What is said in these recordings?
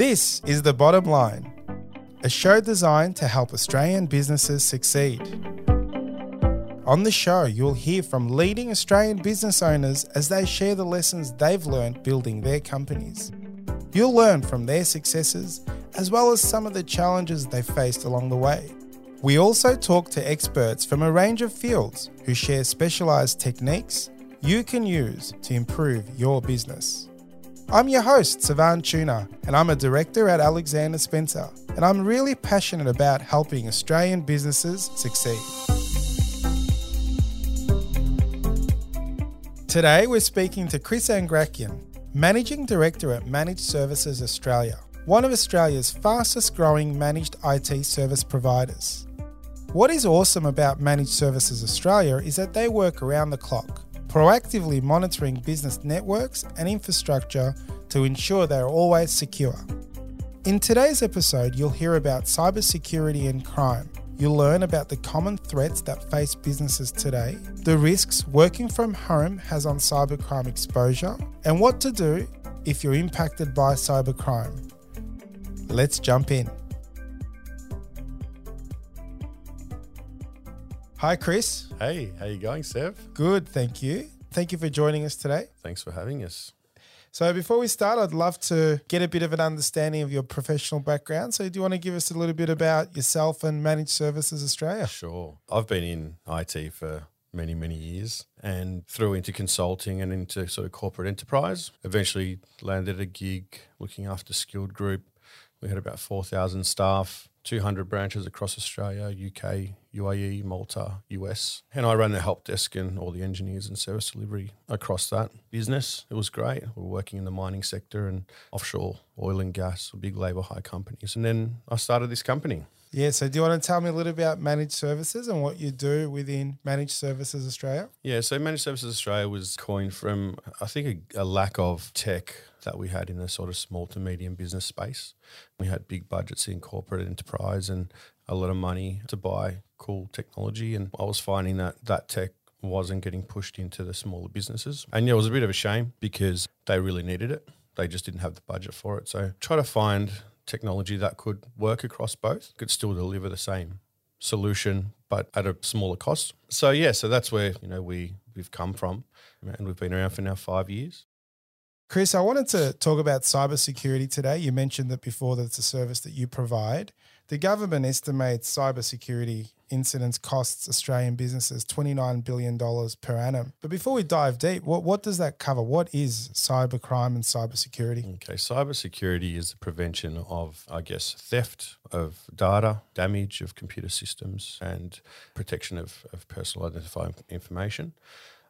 This is The Bottom Line, a show designed to help Australian businesses succeed. On the show, you'll hear from leading Australian business owners as they share the lessons they've learned building their companies. You'll learn from their successes as well as some of the challenges they faced along the way. We also talk to experts from a range of fields who share specialised techniques you can use to improve your business. I'm your host, Savan Tuna, and I'm a director at Alexander Spencer, and I'm really passionate about helping Australian businesses succeed. Today, we're speaking to Chris Angrakian, Managing Director at Managed Services Australia, one of Australia's fastest growing managed IT service providers. What is awesome about Managed Services Australia is that they work around the clock proactively monitoring business networks and infrastructure to ensure they are always secure. In today's episode, you'll hear about cybersecurity and crime. You'll learn about the common threats that face businesses today, the risks working from home has on cybercrime exposure, and what to do if you're impacted by cybercrime. Let's jump in. Hi, Chris. Hey, how you going, Sev? Good, thank you. Thank you for joining us today. Thanks for having us. So, before we start, I'd love to get a bit of an understanding of your professional background. So, do you want to give us a little bit about yourself and Managed Services Australia? Sure. I've been in IT for many, many years and through into consulting and into sort of corporate enterprise. Eventually landed a gig looking after Skilled Group. We had about 4,000 staff 200 branches across Australia, UK, UAE, Malta, US. And I ran the help desk and all the engineers and service delivery across that business. It was great. We were working in the mining sector and offshore oil and gas, big labour hire companies. And then I started this company. Yeah, so do you want to tell me a little about managed services and what you do within Managed Services Australia? Yeah, so Managed Services Australia was coined from, I think, a, a lack of tech that we had in the sort of small to medium business space. We had big budgets in corporate enterprise and a lot of money to buy cool technology. And I was finding that that tech wasn't getting pushed into the smaller businesses. And yeah, it was a bit of a shame because they really needed it. They just didn't have the budget for it. So try to find technology that could work across both, could still deliver the same solution, but at a smaller cost. So yeah, so that's where, you know, we we've come from and we've been around for now five years. Chris, I wanted to talk about cybersecurity today. You mentioned that before that it's a service that you provide. The government estimates cybersecurity incidents costs Australian businesses $29 billion per annum. But before we dive deep, what, what does that cover? What is cybercrime and cybersecurity? Okay, cybersecurity is the prevention of, I guess, theft of data, damage of computer systems, and protection of, of personal identifying information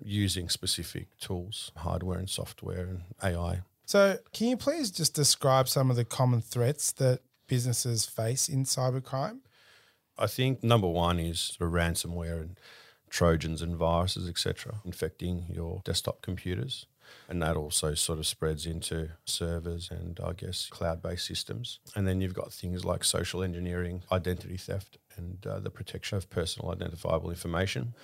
using specific tools, hardware and software and AI. So, can you please just describe some of the common threats that businesses face in cybercrime? I think number one is sort of ransomware and trojans and viruses, etc., infecting your desktop computers. And that also sort of spreads into servers and I guess cloud based systems. And then you've got things like social engineering, identity theft, and uh, the protection of personal identifiable information.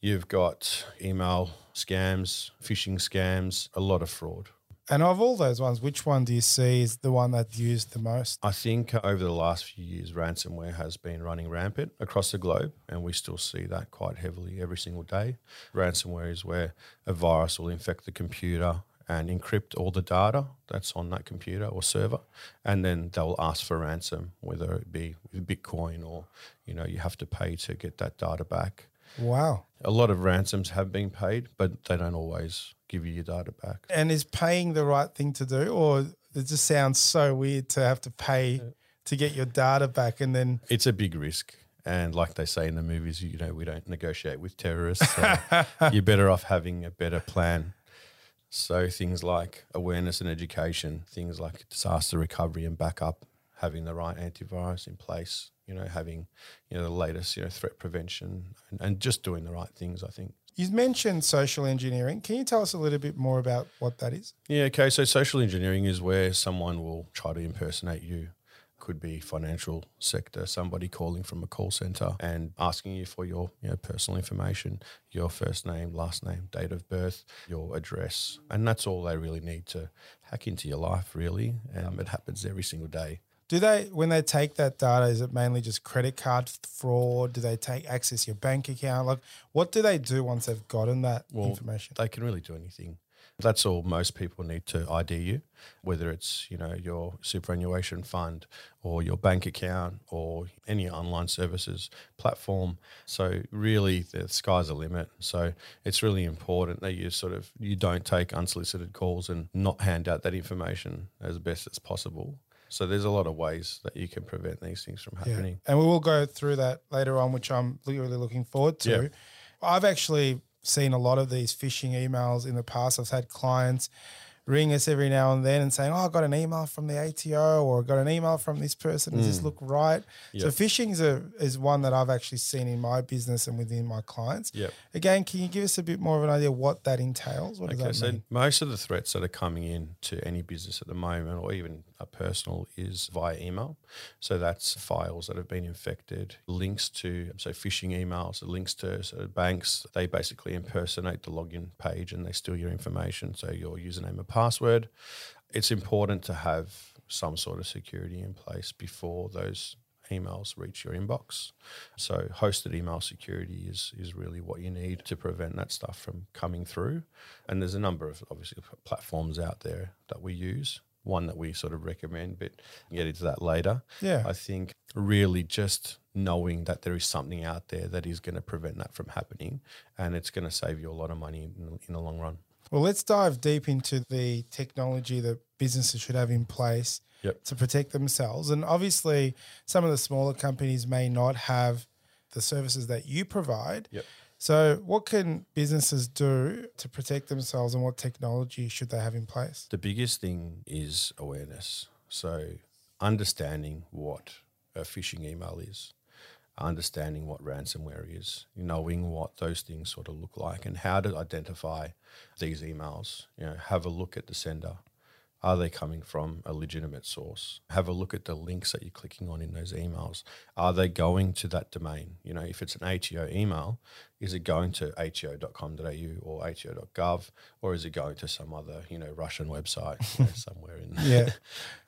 You've got email scams, phishing scams, a lot of fraud. And of all those ones, which one do you see is the one that's used the most? I think uh, over the last few years, ransomware has been running rampant across the globe, and we still see that quite heavily every single day. Ransomware is where a virus will infect the computer and encrypt all the data that's on that computer or server, and then they'll ask for ransom, whether it be with Bitcoin or you know you have to pay to get that data back. Wow. A lot of ransoms have been paid, but they don't always give you your data back. And is paying the right thing to do, or it just sounds so weird to have to pay to get your data back and then it's a big risk. And like they say in the movies, you know, we don't negotiate with terrorists. So you're better off having a better plan. So things like awareness and education, things like disaster recovery and backup, having the right antivirus in place, you know, having, you know, the latest, you know, threat prevention and, and just doing the right things, I think. You mentioned social engineering. Can you tell us a little bit more about what that is? Yeah, okay. So social engineering is where someone will try to impersonate you could be financial sector, somebody calling from a call center and asking you for your you know, personal information, your first name, last name, date of birth, your address. And that's all they really need to hack into your life, really. And it happens every single day. Do they, when they take that data, is it mainly just credit card fraud? Do they take access your bank account? Like, what do they do once they've gotten that Well, information? They can really do anything. That's all most people need to ID you, whether it's, you know, your superannuation fund or your bank account or any online services platform. So really the sky's the limit. So it's really important that you sort of you don't take unsolicited calls and not hand out that information as best as possible. So there's a lot of ways that you can prevent these things from happening. And we will go through that later on, which I'm really looking forward to. Yeah. I've actually seen a lot of these phishing emails in the past. I've had clients ring us every now and then and saying, Oh, I got an email from the ATO or I got an email from this person. Does this mm. look right? So phishing is, a, is one that I've actually seen in my business and within my clients. Yep. Again, can you give us a bit more of an idea what that entails? What does Okay, that so mean? most of the threats that are coming in to any business at the moment, or even a personal, is via email. So that's files that have been infected, links to so phishing emails, links to so banks. They basically impersonate the login page and they steal your information, so your username and password. It's important to have some sort of security in place before those emails reach your inbox. So hosted email security is is really what you need to prevent that stuff from coming through. And there's a number of obviously platforms out there that we use. One that we sort of recommend, but get into that later. Yeah. I think really just knowing that there is something out there that is going to prevent that from happening, and it's going to save you a lot of money in, in the long run. Well, let's dive deep into the technology that businesses should have in place Yep. to protect themselves. And obviously, some of the smaller companies may not have the services that you provide. Yep. So, what can businesses do to protect themselves and what technology should they have in place? The biggest thing is awareness. So, understanding what a phishing email is, understanding what ransomware is, knowing what those things sort of look like, and how to identify these emails. You know, have a look at the sender. Are they coming from a legitimate source? Have a look at the links that you're clicking on in those emails. Are they going to that domain? You know, if it's an ATO email, is it going to ato.com.au or ato.gov, or is it going to some other, you know, Russian website you know, somewhere in there?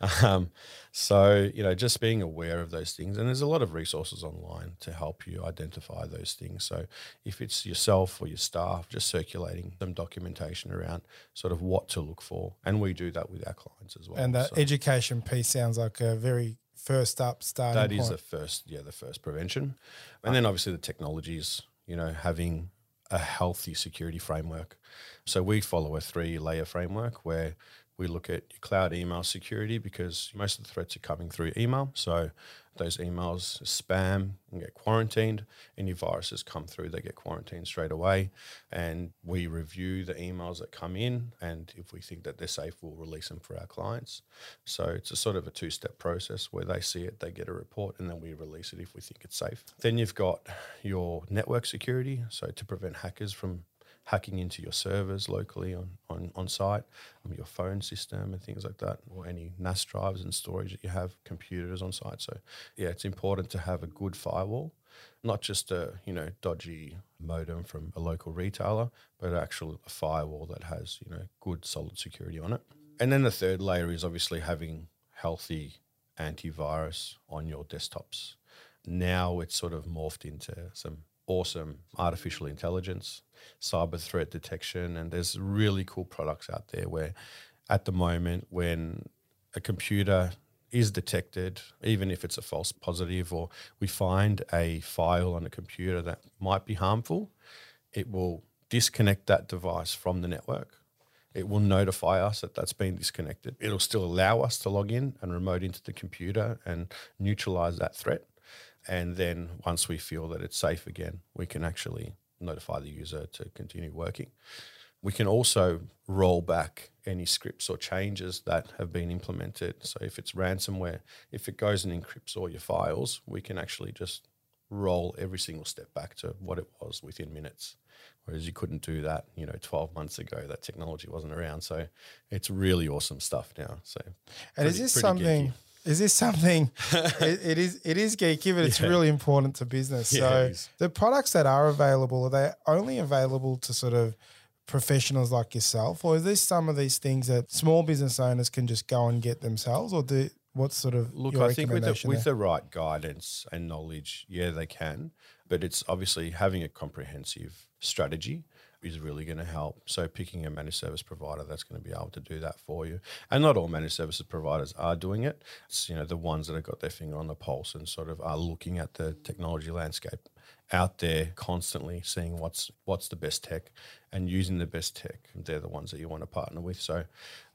Yeah. um, so, you know, just being aware of those things. And there's a lot of resources online to help you identify those things. So, if it's yourself or your staff, just circulating some documentation around sort of what to look for. And we do that with our clients as well. And that So education piece sounds like a very first up starting that is point. the first, yeah, the first prevention. And then obviously the technologies, you know, having a healthy security framework. So we follow a three layer framework where we look at cloud email security because most of the threats are coming through email. So those emails, spam, and get quarantined. Any viruses come through, they get quarantined straight away. And we review the emails that come in. And if we think that they're safe, we'll release them for our clients. So it's a sort of a two step process where they see it, they get a report, and then we release it if we think it's safe. Then you've got your network security. So to prevent hackers from hacking into your servers locally on, on, on site, um, your phone system and things like that, or any NAS drives and storage that you have, computers on site. So yeah, it's important to have a good firewall, not just a you know dodgy modem from a local retailer, but actually a firewall that has you know good solid security on it. And then the third layer is obviously having healthy antivirus on your desktops. Now it's sort of morphed into some awesome artificial intelligence, cyber threat detection, and there's really cool products out there where at the moment when a computer is detected, even if it's a false positive, or we find a file on a computer that might be harmful, it will disconnect that device from the network. It will notify us that that's been disconnected. It'll still allow us to log in and remote into the computer and neutralize that threat. And then once we feel that it's safe again, we can actually notify the user to continue working. We can also roll back any scripts or changes that have been implemented. So if it's ransomware, if it goes and encrypts all your files, we can actually just roll every single step back to what it was within minutes. Whereas you couldn't do that, you know, 12 months ago, that technology wasn't around. So it's really awesome stuff now. So And is this something? geeky. Is this something? it, it is. It is geeky, but it's Yeah. really important to business. Yeah, so the products that are available are they only available to sort of professionals like yourself, or is this some of these things that small business owners can just go and get themselves, or do what sort of Look, I think with the, with the right guidance and knowledge, yeah, they can. But it's obviously having a comprehensive strategy is really going to help. So picking a managed service provider that's going to be able to do that for you. And not all managed services providers are doing it. It's you know the ones that have got their finger on the pulse and sort of are looking at the technology landscape out there constantly seeing what's what's the best tech and using the best tech. They're the ones that you want to partner with. So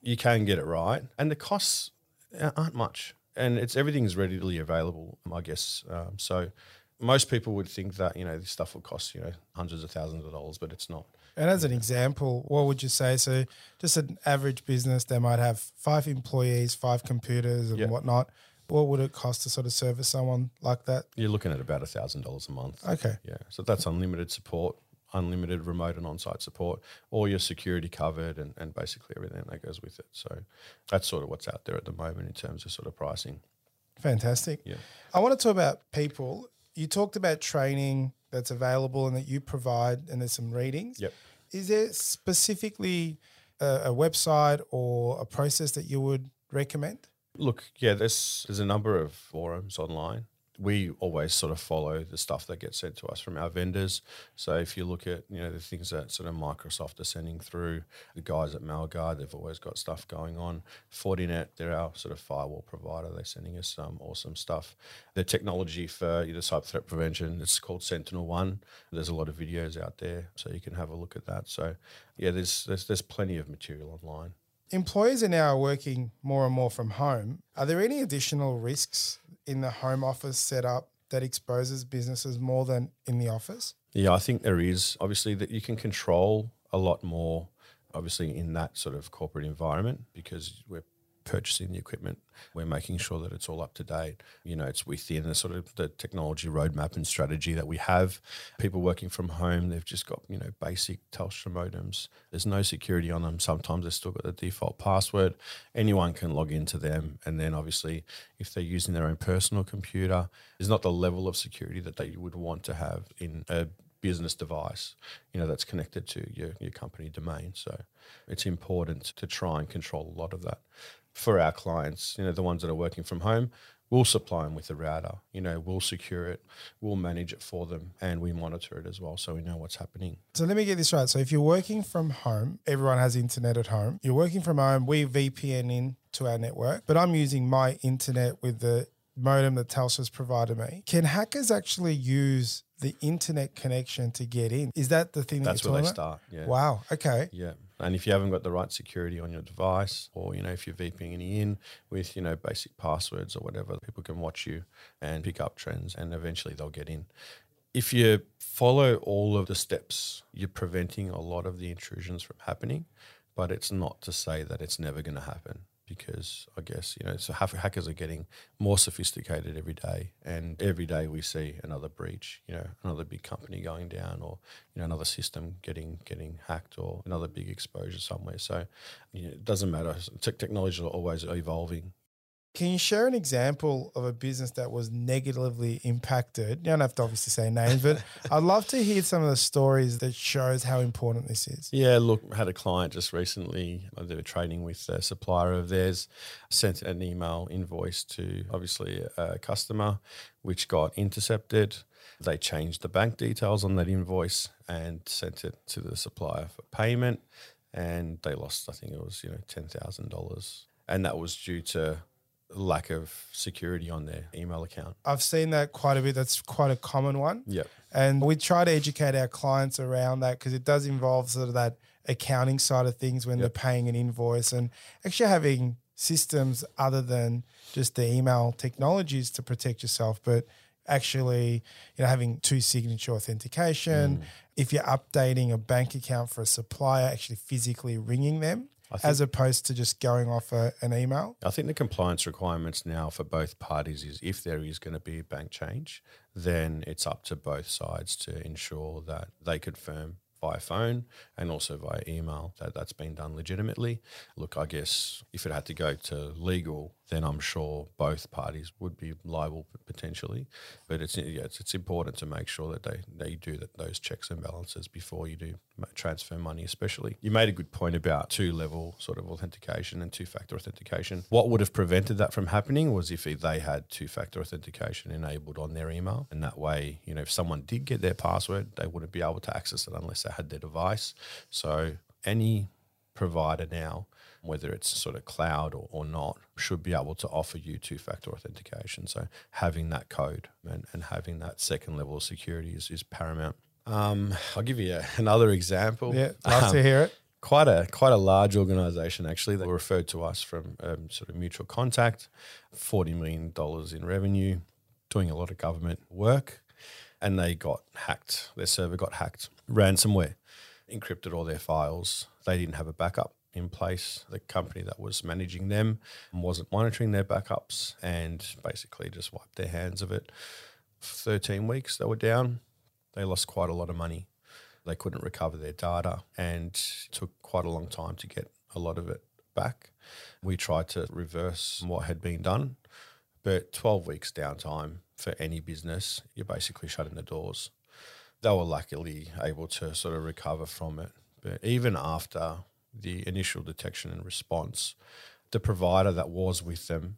you can get it right. And the costs uh, aren't much, and it's everything's readily available. I guess um, so. Most people would think that you know this stuff will cost you know hundreds of thousands of dollars, but it's not. And as an example, what would you say? So, just an average business, they might have five employees, five computers, and Yeah. whatnot. What would it cost to sort of service someone like that? You're looking at about a thousand dollars a month. Okay. Yeah, so that's unlimited support, unlimited remote and on-site support, all your security covered, and, and basically everything that goes with it. So that's sort of what's out there at the moment in terms of sort of pricing. Fantastic. Yeah. I want to talk about people. You talked about training that's available and that you provide, and there's some readings. Yep. Is there specifically a, a website or a process that you would recommend? Look, yeah, there's there's a number of forums online. We always sort of follow the stuff that gets sent to us from our vendors. So if you look at you know the things that sort of Microsoft are sending through, the guys at MailGuard, they've always got stuff going on. Fortinet, they're our sort of firewall provider. They're sending us some awesome stuff. The technology for you know, cyber threat prevention, it's called Sentinel One. There's a lot of videos out there, so you can have a look at that. So yeah, there's there's, there's plenty of material online. Employers are now working more and more from home. Are there any additional risks in the home office setup that exposes businesses more than in the office? Yeah, I think there is obviously that you can control a lot more, obviously in that sort of corporate environment because we're purchasing the equipment, we're making sure that it's all up to date. You know, it's within the sort of the technology roadmap and strategy that we have. People working from home, they've just got you know basic Telstra modems. There's no security on them. Sometimes they've still got the default password. Anyone can log into them, and then obviously if they're using their own personal computer, there's not the level of security that they would want to have in a business device, you know, that's connected to your, your company domain. So it's important to try and control a lot of that. For our clients, you know, the ones that are working from home, we'll supply them with a router, you know, we'll secure it, we'll manage it for them, and we monitor it as well so we know what's happening. So let me get this right. So if you're working from home, everyone has internet at home. You're working from home, we VPN in to our network, but I'm using my internet with the modem that Telstra's provided me. Can hackers actually use the internet connection to get in? Is that the thing that That's where they about? start. Yeah. Wow. Okay. Yeah. And if you haven't got the right security on your device, or you know, if you're VPNing in with you know basic passwords or whatever, people can watch you and pick up trends, and eventually they'll get in. If you follow all of the steps, you're preventing a lot of the intrusions from happening. But it's not to say that it's never going to happen because I guess you know so hackers are getting more sophisticated every day, and every day we see another breach, you know, another big company going down, or you know another system getting getting hacked, or another big exposure somewhere. So you know, it doesn't matter. Te- technology is always evolving. Can you share an example of a business that was negatively impacted? You don't have to obviously say names, but I'd love to hear some of the stories that shows how important this is. Yeah, look, I had a client just recently. They were trading with a supplier of theirs, sent an email invoice to obviously a customer, which got intercepted. They changed the bank details on that invoice and sent it to the supplier for payment, and they lost. I think it was you know ten thousand dollars, and that was due to lack of security on their email account. I've seen that quite a bit. That's quite a common one. Yeah. And we try to educate our clients around that because it does involve sort of that accounting side of things when they're paying an invoice and actually having systems other than just the email technologies to protect yourself, but actually, you know, having two signature authentication. Mm. If you're updating a bank account for a supplier, actually physically ringing them as opposed to just going off a, an email. I think the compliance requirements now for both parties is if there is going to be a bank change, then it's up to both sides to ensure that they confirm via phone and also via email that that's been done legitimately. Look, I guess if it had to go to legal, then I'm sure both parties would be liable potentially. But it's yeah, it's, it's important to make sure that they, they do that, those checks and balances before you do transfer money, especially. You made a good point about two level sort of authentication and two factor authentication. What would have prevented that from happening was if they had two factor authentication enabled on their email. And that way, you know, if someone did get their password, they wouldn't be able to access it unless they had their device. So any provider now whether it's sort of cloud or, or not, should be able to offer you two factor authentication. So having that code and, and having that second level of security is, is paramount. Um, I'll give you a, another example. Yeah, love um, to hear it. Quite a quite a large organisation actually that referred to us from um, sort of mutual contact, forty million dollars in revenue, doing a lot of government work, and they got hacked. Their server got hacked. Ransomware encrypted all their files. They didn't have a backup in place. The company that was managing them wasn't monitoring their backups and basically just wiped their hands of it. 13 weeks they were down. They lost quite a lot of money. They couldn't recover their data and took quite a long time to get a lot of it back. We tried to reverse what had been done, but 12 weeks downtime for any business, you're basically shutting the doors. They were luckily able to sort of recover from it. But even after the initial detection and response, the provider that was with them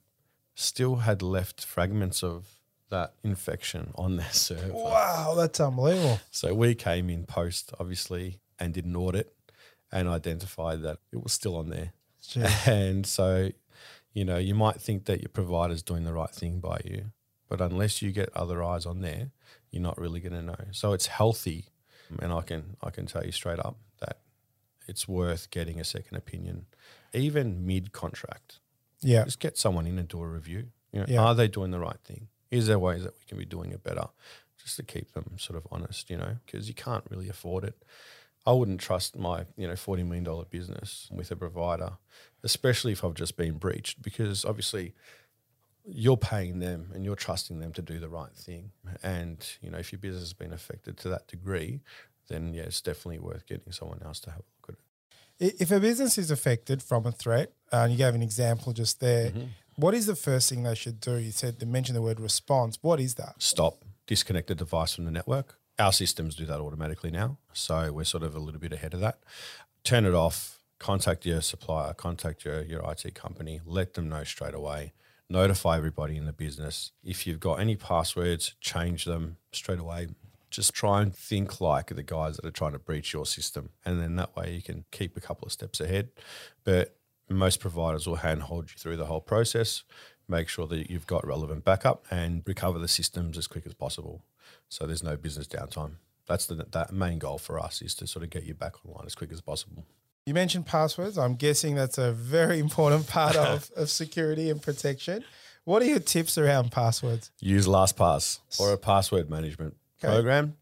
still had left fragments of that infection on their server. Wow, that's unbelievable. So we came in post, obviously, and did an audit and identified that it was still on there. And so, you know, you might think that your provider's doing the right thing by you, but unless you get other eyes on there, you're not really going to know. So it's healthy, and I can I can tell you straight up that it's worth getting a second opinion, even mid contract. Yeah. Just get someone in and do a review. You know, Yeah. Are they doing the right thing? Is there ways that we can be doing it better? Just to keep them sort of honest, you know, because you can't really afford it. I wouldn't trust my, you know, forty million dollar business with a provider, especially if I've just been breached, because obviously you're paying them and you're trusting them to do the right thing. And you know, if your business has been affected to that degree, then yeah, it's definitely worth getting someone else to have a look at it. I- If a business is affected from a threat, uh, and you gave an example just there, Mm-hmm. what is the first thing they should do? You said they mentioned the word response. What is that? Stop, disconnect the device from the network. Our systems do that automatically now, so we're sort of a little bit ahead of that. Turn it off. Contact your supplier. Contact your your IT company. Let them know straight away. Notify everybody in the business. If you've got any passwords, change them straight away. Just try and think like the guys that are trying to breach your system, and then that way you can keep a couple of steps ahead. But most providers will handhold you through the whole process, make sure that you've got relevant backup, and recover the systems as quick as possible. So there's no business downtime. That's the that main goal for us is to sort of get you back online as quick as possible. You mentioned passwords. I'm guessing that's a very important part of, of security and protection. What are your tips around passwords? Use LastPass or a password management Okay. program.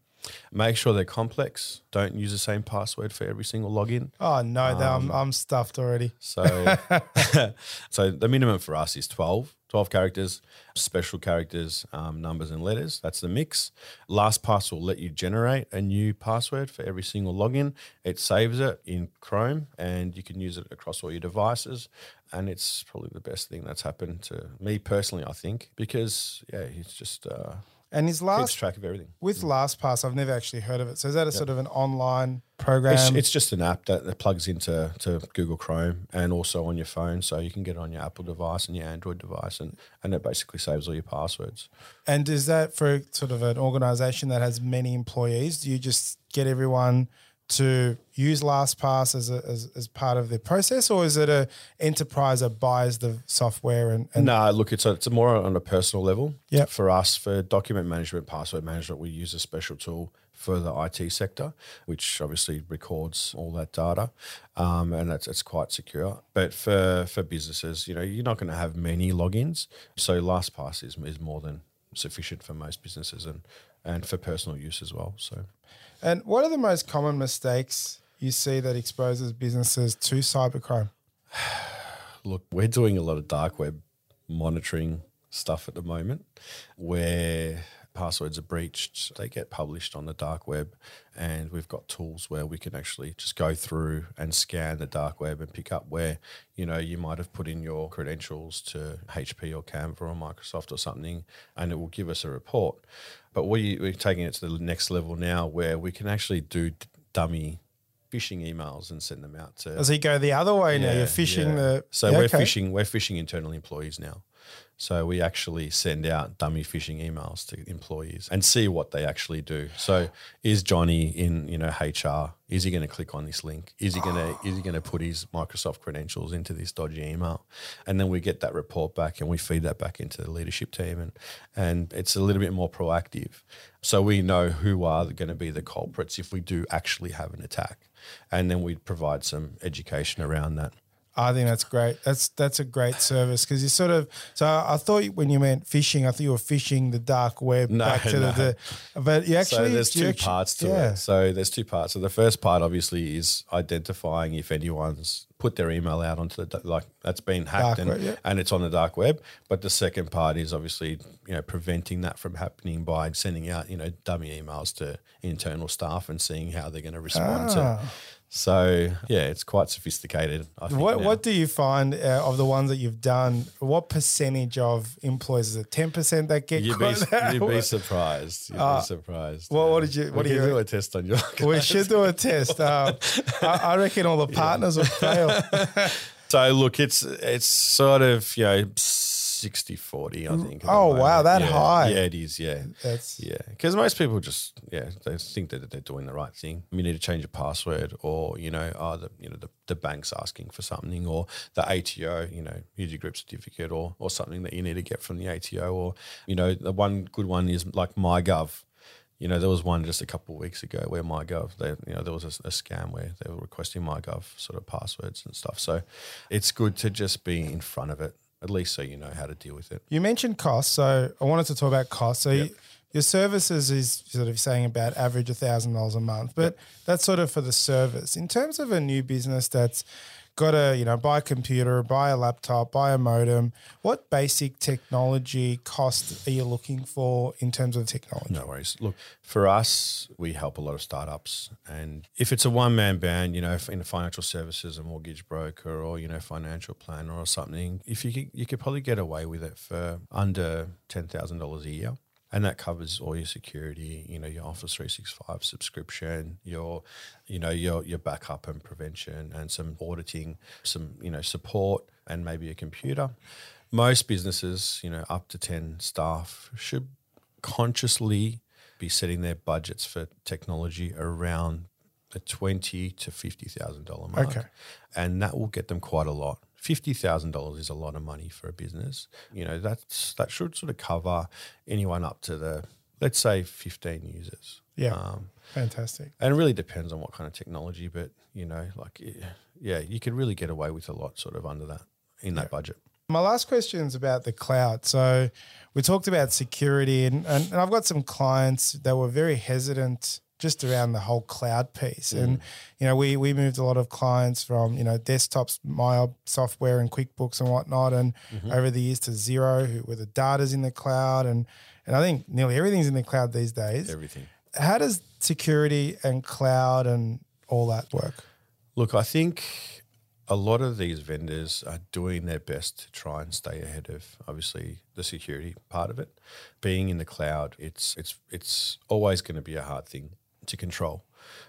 Make sure they're complex. Don't use the same password for every single login. Oh no, Um, I'm, I'm stuffed already. So, so the minimum for us is 12, 12 characters, special characters, um, numbers and letters. That's the mix. LastPass will let you generate a new password for every single login. It saves it in Chrome and you can use it across all your devices. And it's probably the best thing that's happened to me personally, I think, because yeah, it's just uh, And is keeps last track of everything. with mm. LastPass, I've never actually heard of it. So is that a sort of an online program? It's, it's just an app that, that plugs into to Google Chrome and also on your phone, so you can get it on your Apple device and your Android device, and, and it basically saves all your passwords. and is that for sort of an organization that has many employees? Do you just get everyone to use LastPass as, a, as as part of their process, or is it a enterprise that buys the software and, and no, look, it's a, it's a more on a personal level. Yep. For us, for document management, password management, we use a special tool for the IT sector, which obviously records all that data, um, and that's it's quite secure. But for for businesses, you know, you're not going to have many logins, so LastPass is is more than sufficient for most businesses and and for personal use as well. So. And what are the most common mistakes you see that exposes businesses to cybercrime? Look, we're doing a lot of dark web monitoring stuff at the moment where passwords are breached, they get published on the dark web. And we've got tools where we can actually just go through and scan the dark web and pick up where, you know, you might have put in your credentials to HP or Canva or Microsoft or something, and it will give us a report. But we, we're taking it to the next level now where we can actually do d- dummy phishing emails and send them out to. Does he go the other way now? You're phishing yeah. the. So Yeah, we're okay. phishing. We're phishing internal employees now. So we actually send out dummy phishing emails to employees and see what they actually do. So is Johnny in you know HR? Is he going to click on this link? Is he going to is he going to put his Microsoft credentials into this dodgy email? And then we get that report back and we feed that back into the leadership team and and it's a little bit more proactive. So we know who are going to be the culprits if we do actually have an attack, and then we provide some education around that. I think that's great. That's that's a great service because you sort of. So I thought when you meant phishing, I thought you were fishing the dark web No, back to no. the, the. But you actually. so there's two actu- parts to yeah. it. So there's two parts. So the first part obviously is identifying if anyone's put their email out onto the like that's been hacked Dark and, web, yeah. and it's on the dark web. But the second part is obviously you know preventing that from happening by sending out you know dummy emails to internal staff and seeing how they're going to respond to. Ah. So yeah, it's quite sophisticated. I think What now. What do you find uh, of the ones that you've done? What percentage of employees is it? Ten percent that get You'd be, you'd be surprised. You'd Ah. be surprised. Well, what did you- We what do you- do a test on your. we should do a test. Um, I, I reckon all the partners will fail. So look, it's it's sort of you know 60 40 I think. Oh, wow, that Yeah. high. Yeah, it is. Yeah, That's yeah. Because most people just yeah they think that they're doing the right thing. You need to change your password, or you know, oh, the you know the, the bank's asking for something, or the ATO, you know, use your group certificate, or or something that you need to get from the ATO, or you know, the one good one is like MyGov. You know, there was one just a couple of weeks ago where MyGov, they, you know, there was a, a scam where they were requesting MyGov sort of passwords and stuff. So it's good to just be in front of it, at least so you know how to deal with it. You mentioned costs, so I wanted to talk about costs. So you, your services is sort of saying about average thousand dollars a month, but that's sort of for the service. In terms of a new business that's got to you know buy a computer, buy a laptop, buy a modem, what basic technology cost are you looking for in terms of technology? No worries. Look, for us, we help a lot of startups. And if it's a one man band, you know, in financial services, a mortgage broker or, you know, financial planner or something, if you could, you could probably get away with it for under $10,000 a year. And that covers all your security, you know, your Office 365 subscription, your, you know, your your backup and prevention and some auditing, some, you know, support and maybe a computer. Most businesses, you know, up to 10 staff should consciously be setting their budgets for technology around the twenty to fifty thousand dollar mark, Okay. and that will get them quite a lot. Fifty thousand dollars is a lot of money for a business. You know that's that should sort of cover anyone up to the let's say fifteen users. Yeah. Um, Fantastic. and it really depends on what kind of technology, but you know, like yeah, you could really get away with a lot sort of under that in that budget. My last question is about the cloud. So we talked about security, and, and, and I've got some clients that were very hesitant just around the whole cloud piece. And mm. you know, we we moved a lot of clients from you know desktops, my software, and QuickBooks and whatnot, and mm-hmm. over the years to Xero, who where the data's in the cloud, and and I think nearly everything's in the cloud these days. Everything. How does security and cloud and all that work? Look, I think a lot of these vendors are doing their best to try and stay ahead of obviously the security part of it. Being in the cloud, it's it's it's always going to be a hard thing to control,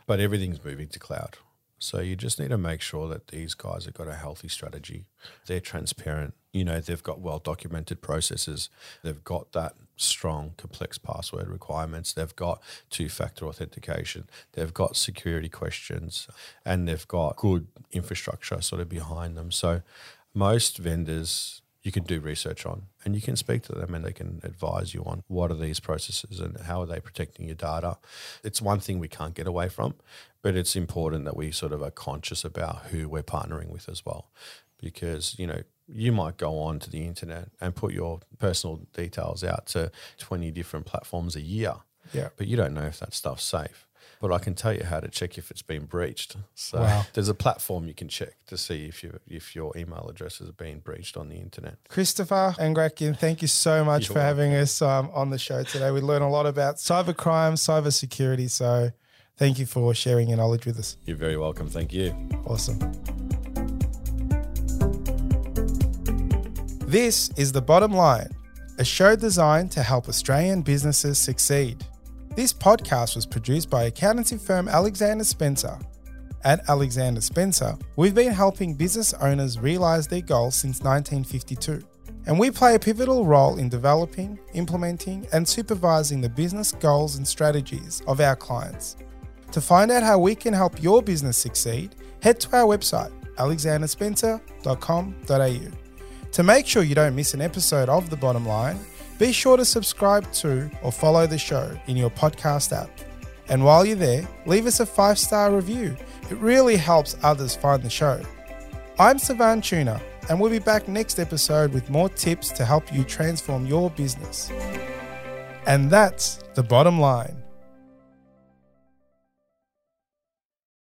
but everything's moving to cloud. So you just need to make sure that these guys have got a healthy strategy. They're transparent. You know, they've got well documented processes. They've got that strong, complex password requirements. They've got two factor authentication. They've got security questions and they've got good infrastructure sort of behind them. So most vendors you can do research on and you can speak to them and they can advise you on what are these processes and how are they protecting your data. It's one thing we can't get away from, but it's important that we sort of are conscious about who we're partnering with as well. Because, you know, you might go on to the internet and put your personal details out to 20 different platforms a year Yeah. but you don't know if that stuff's safe. But I can tell you how to check if it's been breached. So Wow. there's a platform you can check to see if you if your email address has been breached on the internet. Christopher and Angrakian, thank you so much You're for having us um, on the show today. We learned a lot about cybercrime, cyber security. So thank you for sharing your knowledge with us. You're very welcome. Thank you. Awesome. This is The Bottom Line, a show designed to help Australian businesses succeed. This podcast was produced by accountancy firm Alexander Spencer. At Alexander Spencer, we've been helping business owners realize their goals since 1952. And we play a pivotal role in developing, implementing, and supervising the business goals and strategies of our clients. To find out how we can help your business succeed, head to our website, alexanderspencer.com.au. To make sure you don't miss an episode of The Bottom Line, be sure to subscribe to or follow the show in your podcast app. And while you're there, leave us a five star review. It really helps others find the show. I'm Savan Tuna, and we'll be back next episode with more tips to help you transform your business. And that's the bottom line.